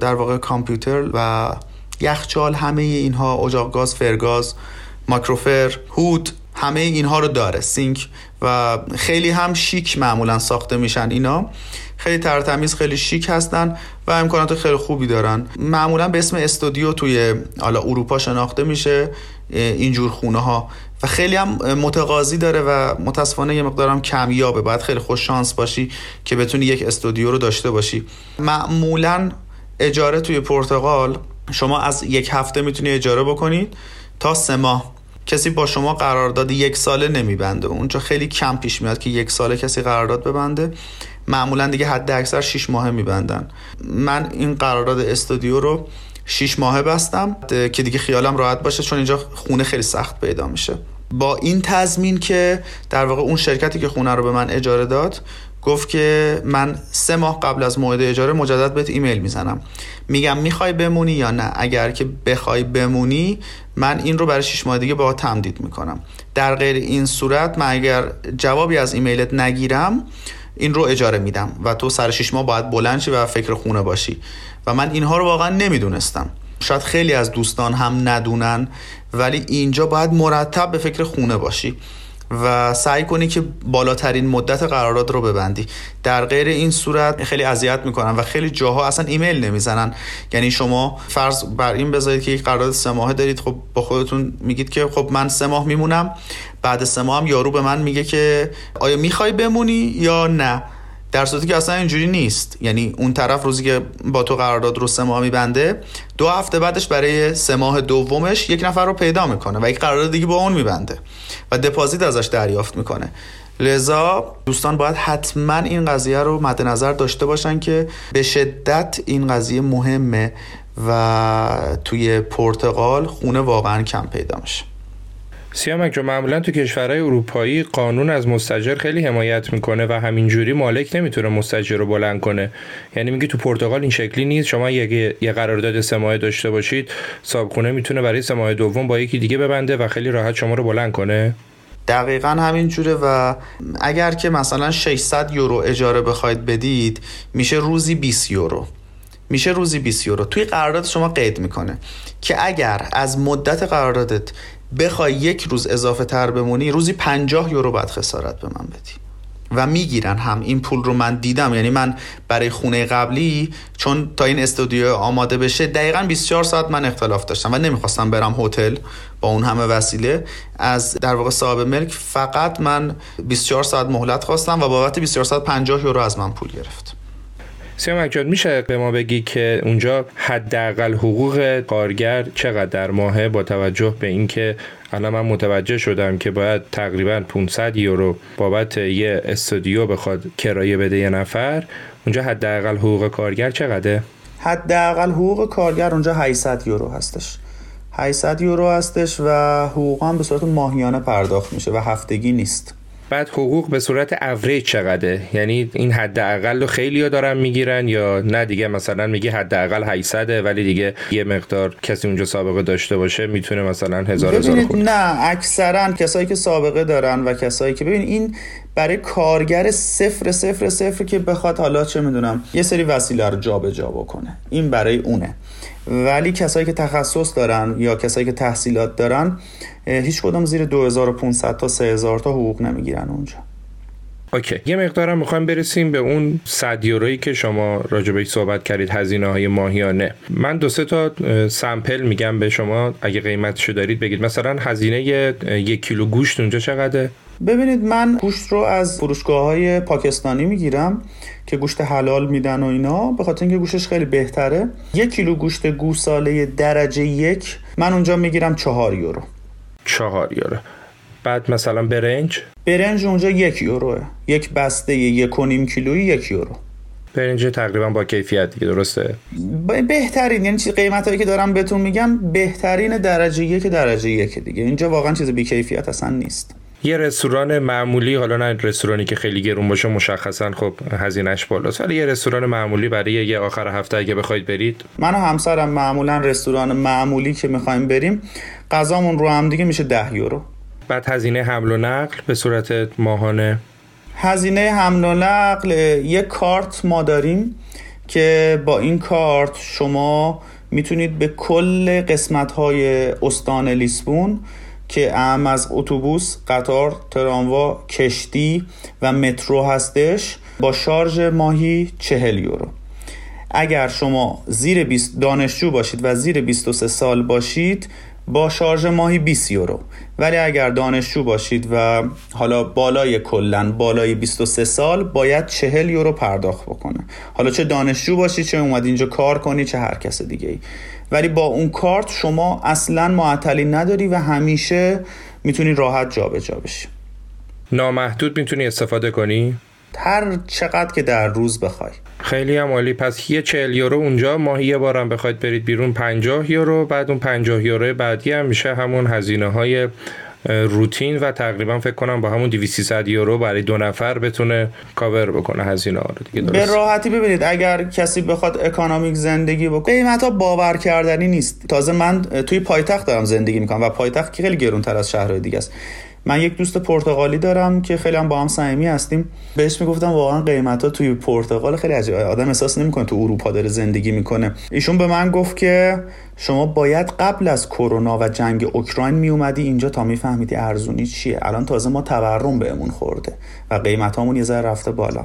در واقع کامپیوتر و یخچال همه اینها اجاق گاز فر گاز ماکروفر هود همه اینها رو داره سینک و خیلی هم شیک معمولا ساخته میشن اینا. خیلی تر تمیز خیلی شیک هستن و امکانات خیلی خوبی دارن. معمولا به اسم استودیو توی حالا اروپا شناخته میشه اینجور خونه ها و خیلی هم متقاضی داره و متاسفانه یه مقدارم کمیابه. باید خیلی خوش شانس باشی که بتونی یک استودیو رو داشته باشی. معمولا اجاره توی پرتغال شما از یک هفته می‌تونی اجاره بکنید تا سه ماه. کسی با شما قرارداد یک ساله نمیبنده. اونجا خیلی کم پیش میاد که یک ساله کسی قرارداد ببنده. معمولا دیگه حد اکثر 6 ماهه میبندن. من این قرارداد استودیو رو 6 ماهه بستم که دیگه خیالم راحت باشه چون اینجا خونه خیلی سخت پیدا میشه. با این تضمین که در واقع اون شرکتی که خونه رو به من اجاره داد گفت که من سه ماه قبل از موعد اجاره مجدد بهت ایمیل می‌زنم. میگم می‌خوای بمونی یا نه؟ اگر که بخوای بمونی من این رو برای شش ماه دیگه با تمدید می‌کنم. در غیر این صورت من اگر جوابی از ایمیلت نگیرم این رو اجاره میدم و تو سر شش ماه باید بلند شی و فکر خونه باشی. و من اینها رو واقعا نمی‌دونستم. شاید خیلی از دوستان هم ندونن ولی اینجا باید مرتب به فکر خونه باشی و سعی کنی که بالاترین مدت قرارداد رو ببندی. در غیر این صورت خیلی اذیت می‌کنن و خیلی جاها اصلا ایمیل نمی‌زنن. یعنی شما فرض بر این بذارید که یک قرارداد سه ماهه دارید خب با خودتون میگید که خب من سه ماه میمونم بعد سه ماه هم یارو به من میگه که آیا می‌خوای بمونی یا نه؟ در صورتی که اصلا اینجوری نیست. یعنی اون طرف روزی که با تو قرارداد رو سه ماه میبنده دو هفته بعدش برای سه ماه دومش یک نفر رو پیدا می‌کنه و یک قرارداد دیگه با اون میبنده و دپازیت ازش دریافت می‌کنه. لذا دوستان باید حتما این قضیه رو مد نظر داشته باشن که به شدت این قضیه مهمه و توی پرتغال خونه واقعا کم پیدا میشه. سیامک جو معمولا تو کشورهای اروپایی قانون از مستجر خیلی حمایت می‌کنه و همینجوری مالک نمی‌تونه مستجر رو بلند کنه. یعنی میگه تو پرتغال این شکلی نیست. شما یه, یه قرارداد سه داشته باشید صابخونه می‌تونه برای سه ماه دوم با یکی دیگه ببنده و خیلی راحت شما رو بلند کنه. دقیقا همین جوره و اگر که مثلا 600 یورو اجاره بخواید بدید میشه روزی 20 یورو. میشه روزی 20 یورو. توی قرارداد شما قید می‌کنه که اگر از مدت قراردادت بخوای یک روز اضافه تر بمونی روزی 50 یورو باید خسارت به من بدی. و می‌گیرن هم. این پول رو من دیدم. یعنی من برای خونه قبلی چون تا این استودیو آماده بشه دقیقا 24 ساعت من اختلاف داشتم و نمی‌خواستم برم هتل با اون همه وسیله. از در واقع صاحب ملک فقط من 24 ساعت مهلت خواستم و بابت 24 ساعت 50 یورو از من پول گرفت. سیامک جان میشه به ما بگی که اونجا حداقل حقوق کارگر چقدر در ماهه با توجه به اینکه الان من متوجه شدم که باید تقریبا 500 یورو بابت یه استودیو بخواد کرایه بده یه نفر اونجا حداقل حقوق کارگر چقدره؟ حداقل حقوق کارگر اونجا 800 یورو هستش. 800 یورو هستش و حقوق هم به صورت ماهیانه پرداخت میشه و هفتگی نیست. بعد حقوق به صورت اوریج چقدره؟ یعنی این حداقل رو خیلی ها دارن می‌گیرن یا نه؟ دیگه مثلا میگه حداقل 800 ولی دیگه یه مقدار کسی اونجا سابقه داشته باشه می‌تونه مثلا هزار هزار خود نه اکثرا کسایی که سابقه دارن و کسایی که ببین این برای کارگر صفر صفر صفر که بخواد حالا چه می‌دونم یه سری وسیله رو جابجا جا بکنه. این برای اونه. ولی کسایی که تخصص دارن یا کسایی که تحصیلات دارن هیچ کدوم زیر 2500 تا 3000 تا حقوق نمی‌گیرن اونجا. اوکی یه مقدارم می‌خوایم برسیم به اون 100 یورویی که شما راجبش صحبت کردید هزینه های ماهیانه. من دو سه تا سمپل میگم به شما اگه قیمتشو دارید بگید. مثلا هزینه یک کیلو گوشت اونجا چقدره؟ ببینید من گوشت رو از فروشگاه های پاکستانی می‌گیرم که گوشت حلال میدن و اینا به خاطر اینکه گوشش خیلی بهتره. یک کیلو گوشت گوساله درجه یک من اونجا می‌گیرم چهار یورو. چهار یورو. بعد مثلا برنج؟ برنج اونجا یک یوروه. یک بسته یک و نیم کیلویی یک یورو. برنج تقریبا با کیفیت دیگه درسته؟ بهترین یعنی چیز قیمت هایی که دارم بهتون میگم بهترین درجه یک درجه یک دیگه. اینجا واقعا چیز بی کیفیت اصلا نیست. یه رستوران معمولی حالا نه رستورانی که خیلی گرون باشه مشخصا خب هزینهش بالاست ولی یه رستوران معمولی برای یه آخر هفته اگه بخواید برید. من و همسرم معمولا رستوران معمولی که می‌خوایم بریم غذامون رو هم دیگه میشه ده یورو. بعد هزینه حمل و نقل به صورت ماهانه. هزینه حمل و نقل یه کارت ما داریم که با این کارت شما می‌تونید به کل قسمت های استان لیسبون که اهم از اتوبوس، قطار، تراموا، کشتی و مترو هستش با شارژ ماهی 40 یورو. اگر شما زیر 20 دانشجو باشید و زیر 23 سال باشید با شارژ ماهی 20 یورو. ولی اگر دانشجو باشید و حالا بالای کلا بالای 23 سال باید 40 یورو پرداخت بکنه. حالا چه دانشجو باشید چه اومد اینجا کار کنی چه هر کس دیگه ای ولی با اون کارت شما اصلا معطلی نداری و همیشه می‌تونی راحت جابجا جا بشی. نامحدود می‌تونی استفاده کنی؟ هر چقدر که در روز بخوای. خیلی هم عالی. پس یه 40 یورو اونجا ماهی یه بارم بخواید برید بیرون 50 یورو بعد اون 50 یورو بعدی هم میشه همون هزینه های روتین و تقریبا فکر کنم با همون 200 یورو برای دو نفر بتونه کاور بکنه هزینه ها رو دیگه. درست. به راحتی ببینید اگر کسی بخواد economic زندگی بکنه. قیمت ها باور کردنی نیست. تازه من توی پایتخت دارم زندگی می‌کنم و پایتخت خیلی گرونتر از شهرهای دیگه است. من یک دوست پرتغالی دارم که خیلی هم با هم صمیمی هستیم. بهش می‌گفتم واقعا قیمت ها توی پرتغال خیلی عجیبه آدم احساس نمی‌کنه تو اروپا داره زندگی می‌کنه. ایشون به من گفت که شما باید قبل از کرونا و جنگ اوکراین می اومدی اینجا تا میفهمیدی ارزونی چیه. الان تازه ما تورم بهمون خورده و قیمت هامون یه ذره رفته بالا.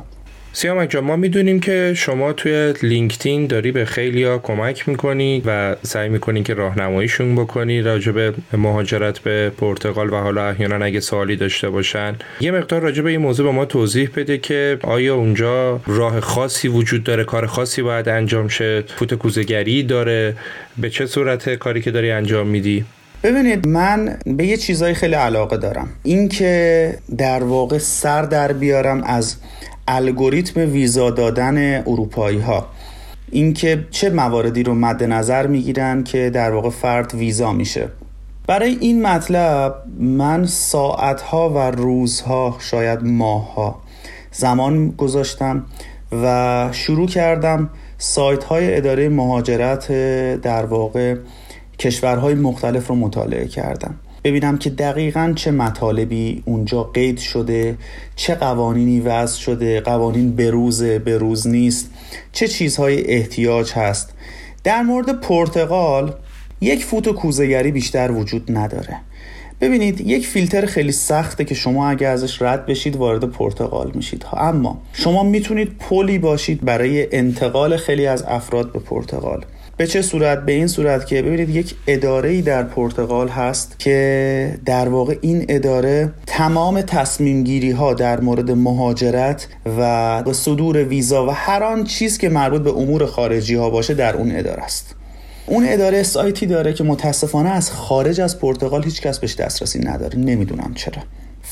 سیامک جان ما می‌دونیم که شما توی لینکدین داری به خیلیا کمک می‌کنی و سعی می‌کنی که راهنماییشون بکنی راجع به مهاجرت به پرتغال و حالا احیانا اگه سوالی داشته باشن. یه مقدار راجع به این موضوع به ما توضیح بده که آیا اونجا راه خاصی وجود داره کار خاصی باید انجام شه فوت کوزگری داره به چه صورت کاری که داری انجام میدی؟ ببینید من به یه چیزای خیلی علاقه دارم. اینکه در واقع سر در بیارم از الگوریتم ویزا دادن اروپایی ها اینکه چه مواردی رو مد نظر می‌گیرن که در واقع فرد ویزا میشه. برای این مطلب من ساعتها و روزها شاید ماهها زمان گذاشتم و شروع کردم سایت های اداره مهاجرت در واقع کشورهای مختلف رو مطالعه کردم. ببینم که دقیقا چه مطالبی اونجا قید شده چه قوانینی وضع شده قوانین بروز بروز نیست چه چیزهای احتیاج هست. در مورد پرتغال یک فوت کوزگری بیشتر وجود نداره. ببینید یک فیلتر خیلی سخته که شما اگه ازش رد بشید وارد پرتغال میشید. اما شما می‌تونید پلی باشید برای انتقال خیلی از افراد به پرتغال. به چه صورت؟ به این صورت که ببینید یک اداره ای در پرتغال هست که در واقع این اداره تمام تصمیم گیری ها در مورد مهاجرت و صدور ویزا و هر آن چیز که مربوط به امور خارجی ها باشه در اون اداره است. اون اداره سایتی داره که متاسفانه از خارج از پرتغال هیچ کس بهش دسترسی نداره. نمی‌دونم چرا.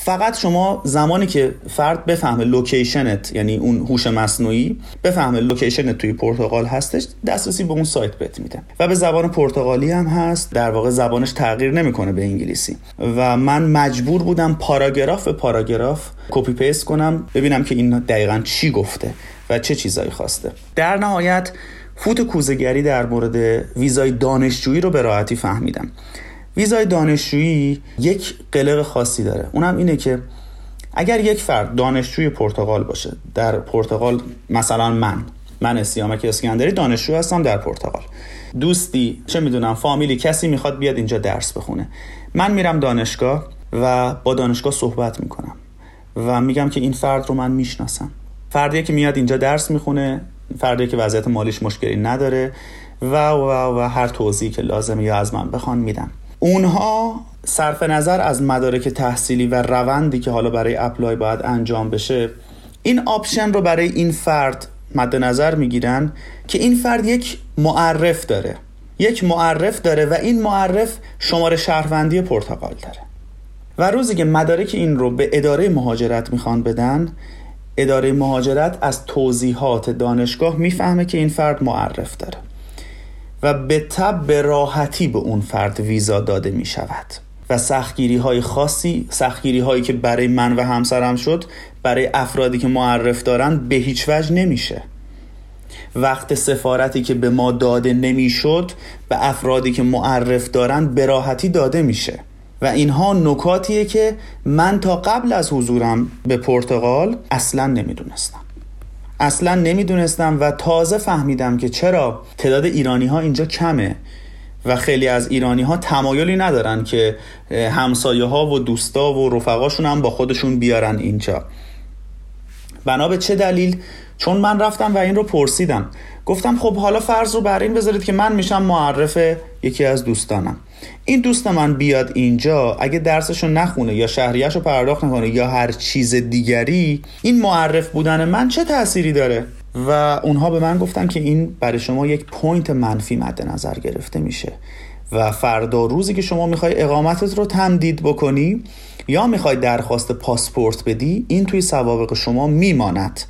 فقط شما زمانی که فرد بفهمه location ت یعنی اون هوش مصنوعی بفهمه location ت توی پرتغال هستش دسترسی به اون سایت بهت میده. و به زبان پرتغالی هم هست در واقع زبانش تغییر نمی‌کنه به انگلیسی. و من مجبور بودم پاراگراف به پاراگراف copy paste کنم ببینم که این دقیقا چی گفته و چه چیزایی خواسته. در نهایت فوت کوزگری در مورد ویزای دانشجویی رو به راحتی فهمیدم. ویزای دانشجویی یک قلق خاصی داره. اونم اینه که اگر یک فرد دانشجوی پرتغال باشه در پرتغال مثلا من من سیامک اسکندری دانشجو هستم در پرتغال. دوستی چه می‌دونم فامیلی کسی می‌خواد بیاد اینجا درس بخونه. من میرم دانشگاه و با دانشگاه صحبت می‌کنم و میگم که این فرد رو من می‌شناسم. فردی که میاد اینجا درس می‌خونه فردی که وضعیت مالیش مشکلی نداره و و و هر توضیحی که لازمه یا از من بخوان میدم. اونها صرف نظر از مدارک تحصیلی و روندی که حالا برای apply باید انجام بشه این option رو برای این فرد مد نظر می‌گیرن که این فرد یک معرف داره. یک معرف داره و این معرف شماره شهروندی پرتغال داره. و روزی که مدارک این رو به اداره مهاجرت می‌خوان بدن اداره مهاجرت از توضیحات دانشگاه می‌فهمه که این فرد معرف داره. و به تب به راحتی به اون فرد ویزا داده می شود. و سختگیری های خاصی سختگیری هایی که برای من و همسرم شد برای افرادی که معرف دارن به هیچ وجه نمیشه. وقت سفارتی که به ما داده نمی‌شد به افرادی که معرف دارن به راحتی داده میشه. و اینها نکاتیه که من تا قبل از حضورم به پرتغال اصلا نمی‌دونستم. اصلا نمی‌دونستم و تازه فهمیدم که چرا تعداد ایرانی ها اینجا کمه و خیلی از ایرانی ها تمایلی ندارن که همسایه ها و دوستا و رفقاشون هم با خودشون بیارن اینجا. بنا به چه دلیل؟ چون من رفتم و این رو پرسیدم. گفتم خب حالا فرض رو بر این بذارید که من میشم معرف یکی از دوستانم. این دوست من بیاد اینجا اگه درسشو نخونه یا شهریهش رو پرداخت نکنه یا هر چیز دیگری این معرف بودن من چه تأثیری داره؟ و اونها به من گفتن که این برای شما یک point منفی مد نظر گرفته میشه. و فردا روزی که شما می‌خوای اقامتت رو تمدید بکنی یا می‌خوای درخواست پاسپورت بدی این توی سوابق شما میماند.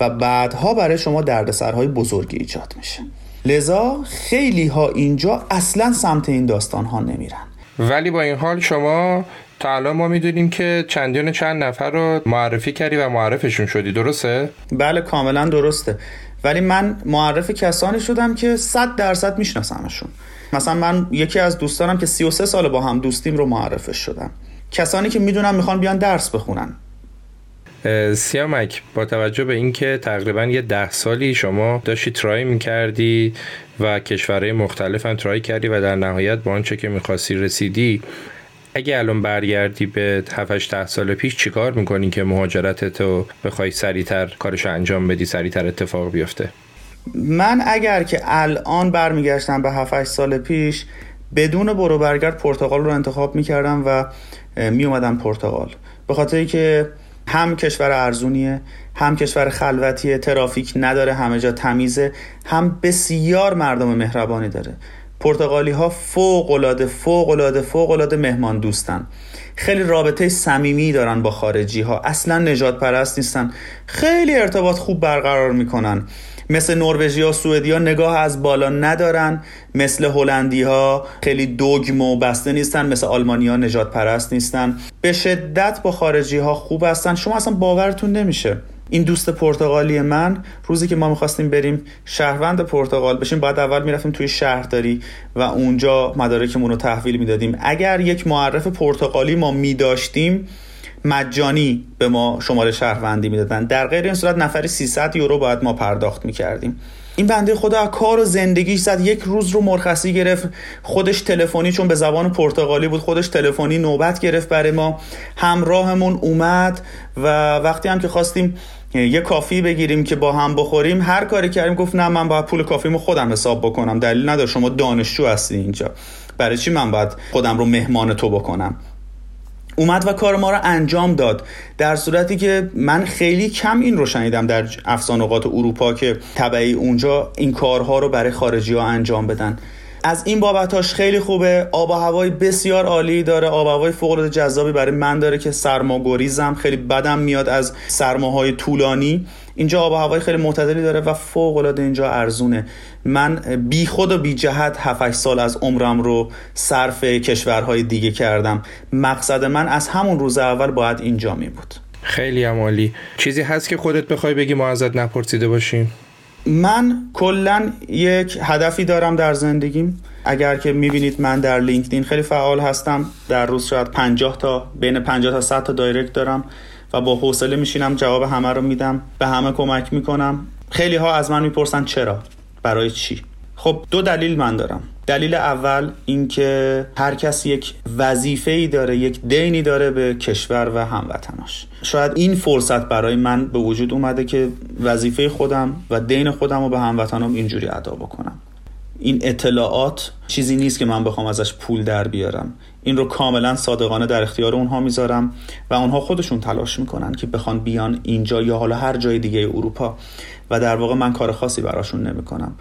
و بعدها برای شما دردسرهای بزرگی ایجاد میشه. لذا خیلی ها اینجا اصلا سمت این داستان ها نمیرن. ولی با این حال شما تا الان ما می‌دونیم که چندین چند نفر رو معرفی کردی و معرفشون شدی. درسته؟ بله کاملا درسته. ولی من معرف کسانی شدم که صد درصد میشناسمشون. مثلا من یکی از دوستانم که 33 سال با هم دوستیم رو معرفش شدم. کسانی که می‌دونم می‌خوان بیان درس بخونن. سیامک با توجه به اینکه تقریبا یه ده سالی شما داشتی ترای می‌کردی و کشورهای مختلف هم ترای کردی و در نهایت با آنچه که می‌خواستی رسیدی اگه الان برگردی به 7 ده سال پیش چیکار می‌کنی که مهاجرتتو بخوای سریعتر کارش انجام بدی سریعتر اتفاق بیفته؟ من اگر که الان برمیگشتم به 7 سال پیش بدون برو برگرد پرتغال رو انتخاب می‌کردم و میومدم پرتغال. به خاطر که هم کشور ارزونیه هم کشور خلوتیه ترافیک نداره همه جا تمیزه هم بسیار مردم مهربانی داره. پرتغالی ها فوق العاده فوق العاده فوق العاده مهمان دوستن. خیلی رابطه صمیمی دارن با خارجی ها اصلا نجات پرست نیستن. خیلی ارتباط خوب برقرار می‌کنن. مثل نروژیا و سوئدیا نگاه از بالا ندارن. مثل هلندی ها خیلی دوگم و بسته نیستن مثل آلمانیا نجات پرست نیستن. به شدت با خارجی ها خوب هستن. شما اصلا باورتون نمیشه. این دوست پرتغالی من روزی که ما می‌خواستیم بریم شهروند پرتغال بشیم بعد اول می‌رفتیم توی شهرداری و اونجا مدارکمون رو تحویل می‌دادیم. اگر یک معرف پرتغالی ما میداشتیم مجانی به ما شماره شهروندی می‌دادن. در غیر این صورت نفری 300 یورو باید ما پرداخت می‌کردیم. این بنده خدا کار و زندگیش زد. یک روز رو مرخصی گرفت. خودش تلفنی چون به زبان پرتغالی بود خودش تلفنی نوبت گرفت برای ما. همراهمون اومد و وقتی هم که خواستیم یه کافی بگیریم که با هم بخوریم هر کاری کردیم گفت نه من باید پول کافیمو خودم حساب بکنم. دلیل نداره شما دانشجو هستی اینجا. برای چی من باید خودم رو مهمان تو بکنم؟ اومد و کار ما رو انجام داد. در صورتی که من خیلی کم این رو شنیدم در افسانقات اروپا که طبعی اونجا این کارها رو برای خارجی ها انجام بدن. از این بابتاش خیلی خوبه. آب و هوای بسیار عالی داره. آب و هوای فوق العاده جذابی برای من داره که سرماگریزم خیلی بدم میاد از سرماهای طولانی. اینجا آب و هوای خیلی معتدلی داره و فوق العاده اینجا ارزونه. من بی خود و بی جهت 7 سال از عمرم رو صرف کشورهای دیگه کردم. مقصد من از همون روز اول باید اینجا می بود خیلی عمالی چیزی هست که خودت بخوای بگی ما ازت نپرسیده باشیم؟ من کلا یک هدفی دارم در زندگیم. اگر که می‌بینید من در لینکدین خیلی فعال هستم. در روز شاید 50 تا بین 50 تا 100 تا دایرکت دارم و با حوصله میشینم جواب همه رو میدم به همه کمک می‌کنم. خیلی ها از من می‌پرسن چرا؟ برای چی؟ خب دو دلیل من دارم. دلیل اول اینکه هر کس یک وظیفه ای داره یک دینی داره به کشور و هموطناش. شاید این فرصت برای من به وجود اومده که وظیفه خودم و دین خودم رو به هموطنام اینجوری ادا بکنم. این اطلاعات چیزی نیست که من بخوام ازش پول در بیارم. این رو کاملا صادقانه در اختیار اونها می‌ذارم و اونها خودشون تلاش می‌کنن که بخوان بیان اینجا یا حالا هر جای دیگه اروپا. و در واقع من کار خاصی براشون نمی‌کنم.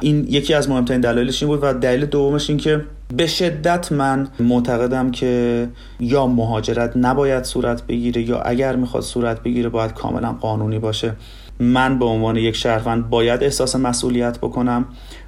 این یکی از مهمترین دلایلش این بود و دلیل دومش این که به شدت من معتقدم که یا مهاجرت نباید صورت بگیره یا اگر می‌خواد صورت بگیره باید کاملا قانونی باشه. من به عنوان یک شهروند باید احساس مسئولیت بکنم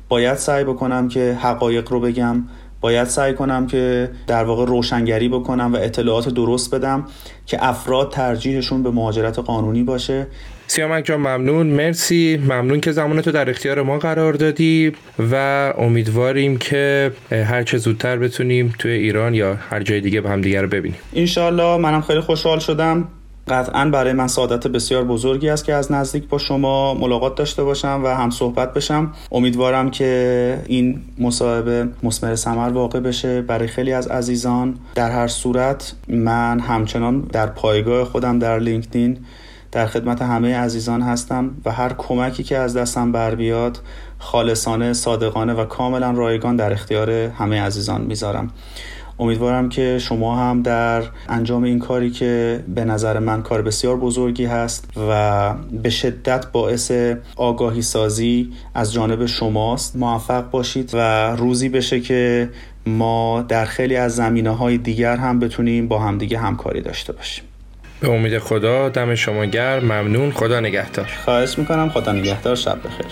باید سعی بکنم که حقایق رو بگم باید سعی کنم که در واقع روشنگری بکنم و اطلاعات درست بدم که افراد ترجیحشون به مهاجرت قانونی باشه. سیامک جان ممنون. مرسی. ممنون که زمانتو در اختیار ما قرار دادی و امیدواریم که هر چه زودتر بتونیم توی ایران یا هر جای دیگه به هم دیگر رو ببینیم. انشالله منم خیلی خوشحال شدم. قطعا برای من سعادت بسیار بزرگی است که از نزدیک با شما ملاقات داشته باشم و هم صحبت بشم. امیدوارم که این مصاحبه مسمر ثمر واقع بشه. برای خیلی از عزیزان در هر صورت من همچنان در پایگاه خودم در لینکدین در خدمت همه عزیزان هستم و هر کمکی که از دستم بر بیاد خالصانه صادقانه و کاملا رایگان در اختیار همه عزیزان می‌ذارم. امیدوارم که شما هم در انجام این کاری که به نظر من کار بسیار بزرگی هست و به شدت باعث آگاهی سازی از جانب شماست. موفق باشید و روزی بشه که ما در خیلی از زمینه های دیگر هم بتونیم با همدیگه همکاری داشته باشیم. به امید خدا دم شما گرم ممنون خدا نگهدار. خواهش می‌کنم خدا نگهدار شب بخیر.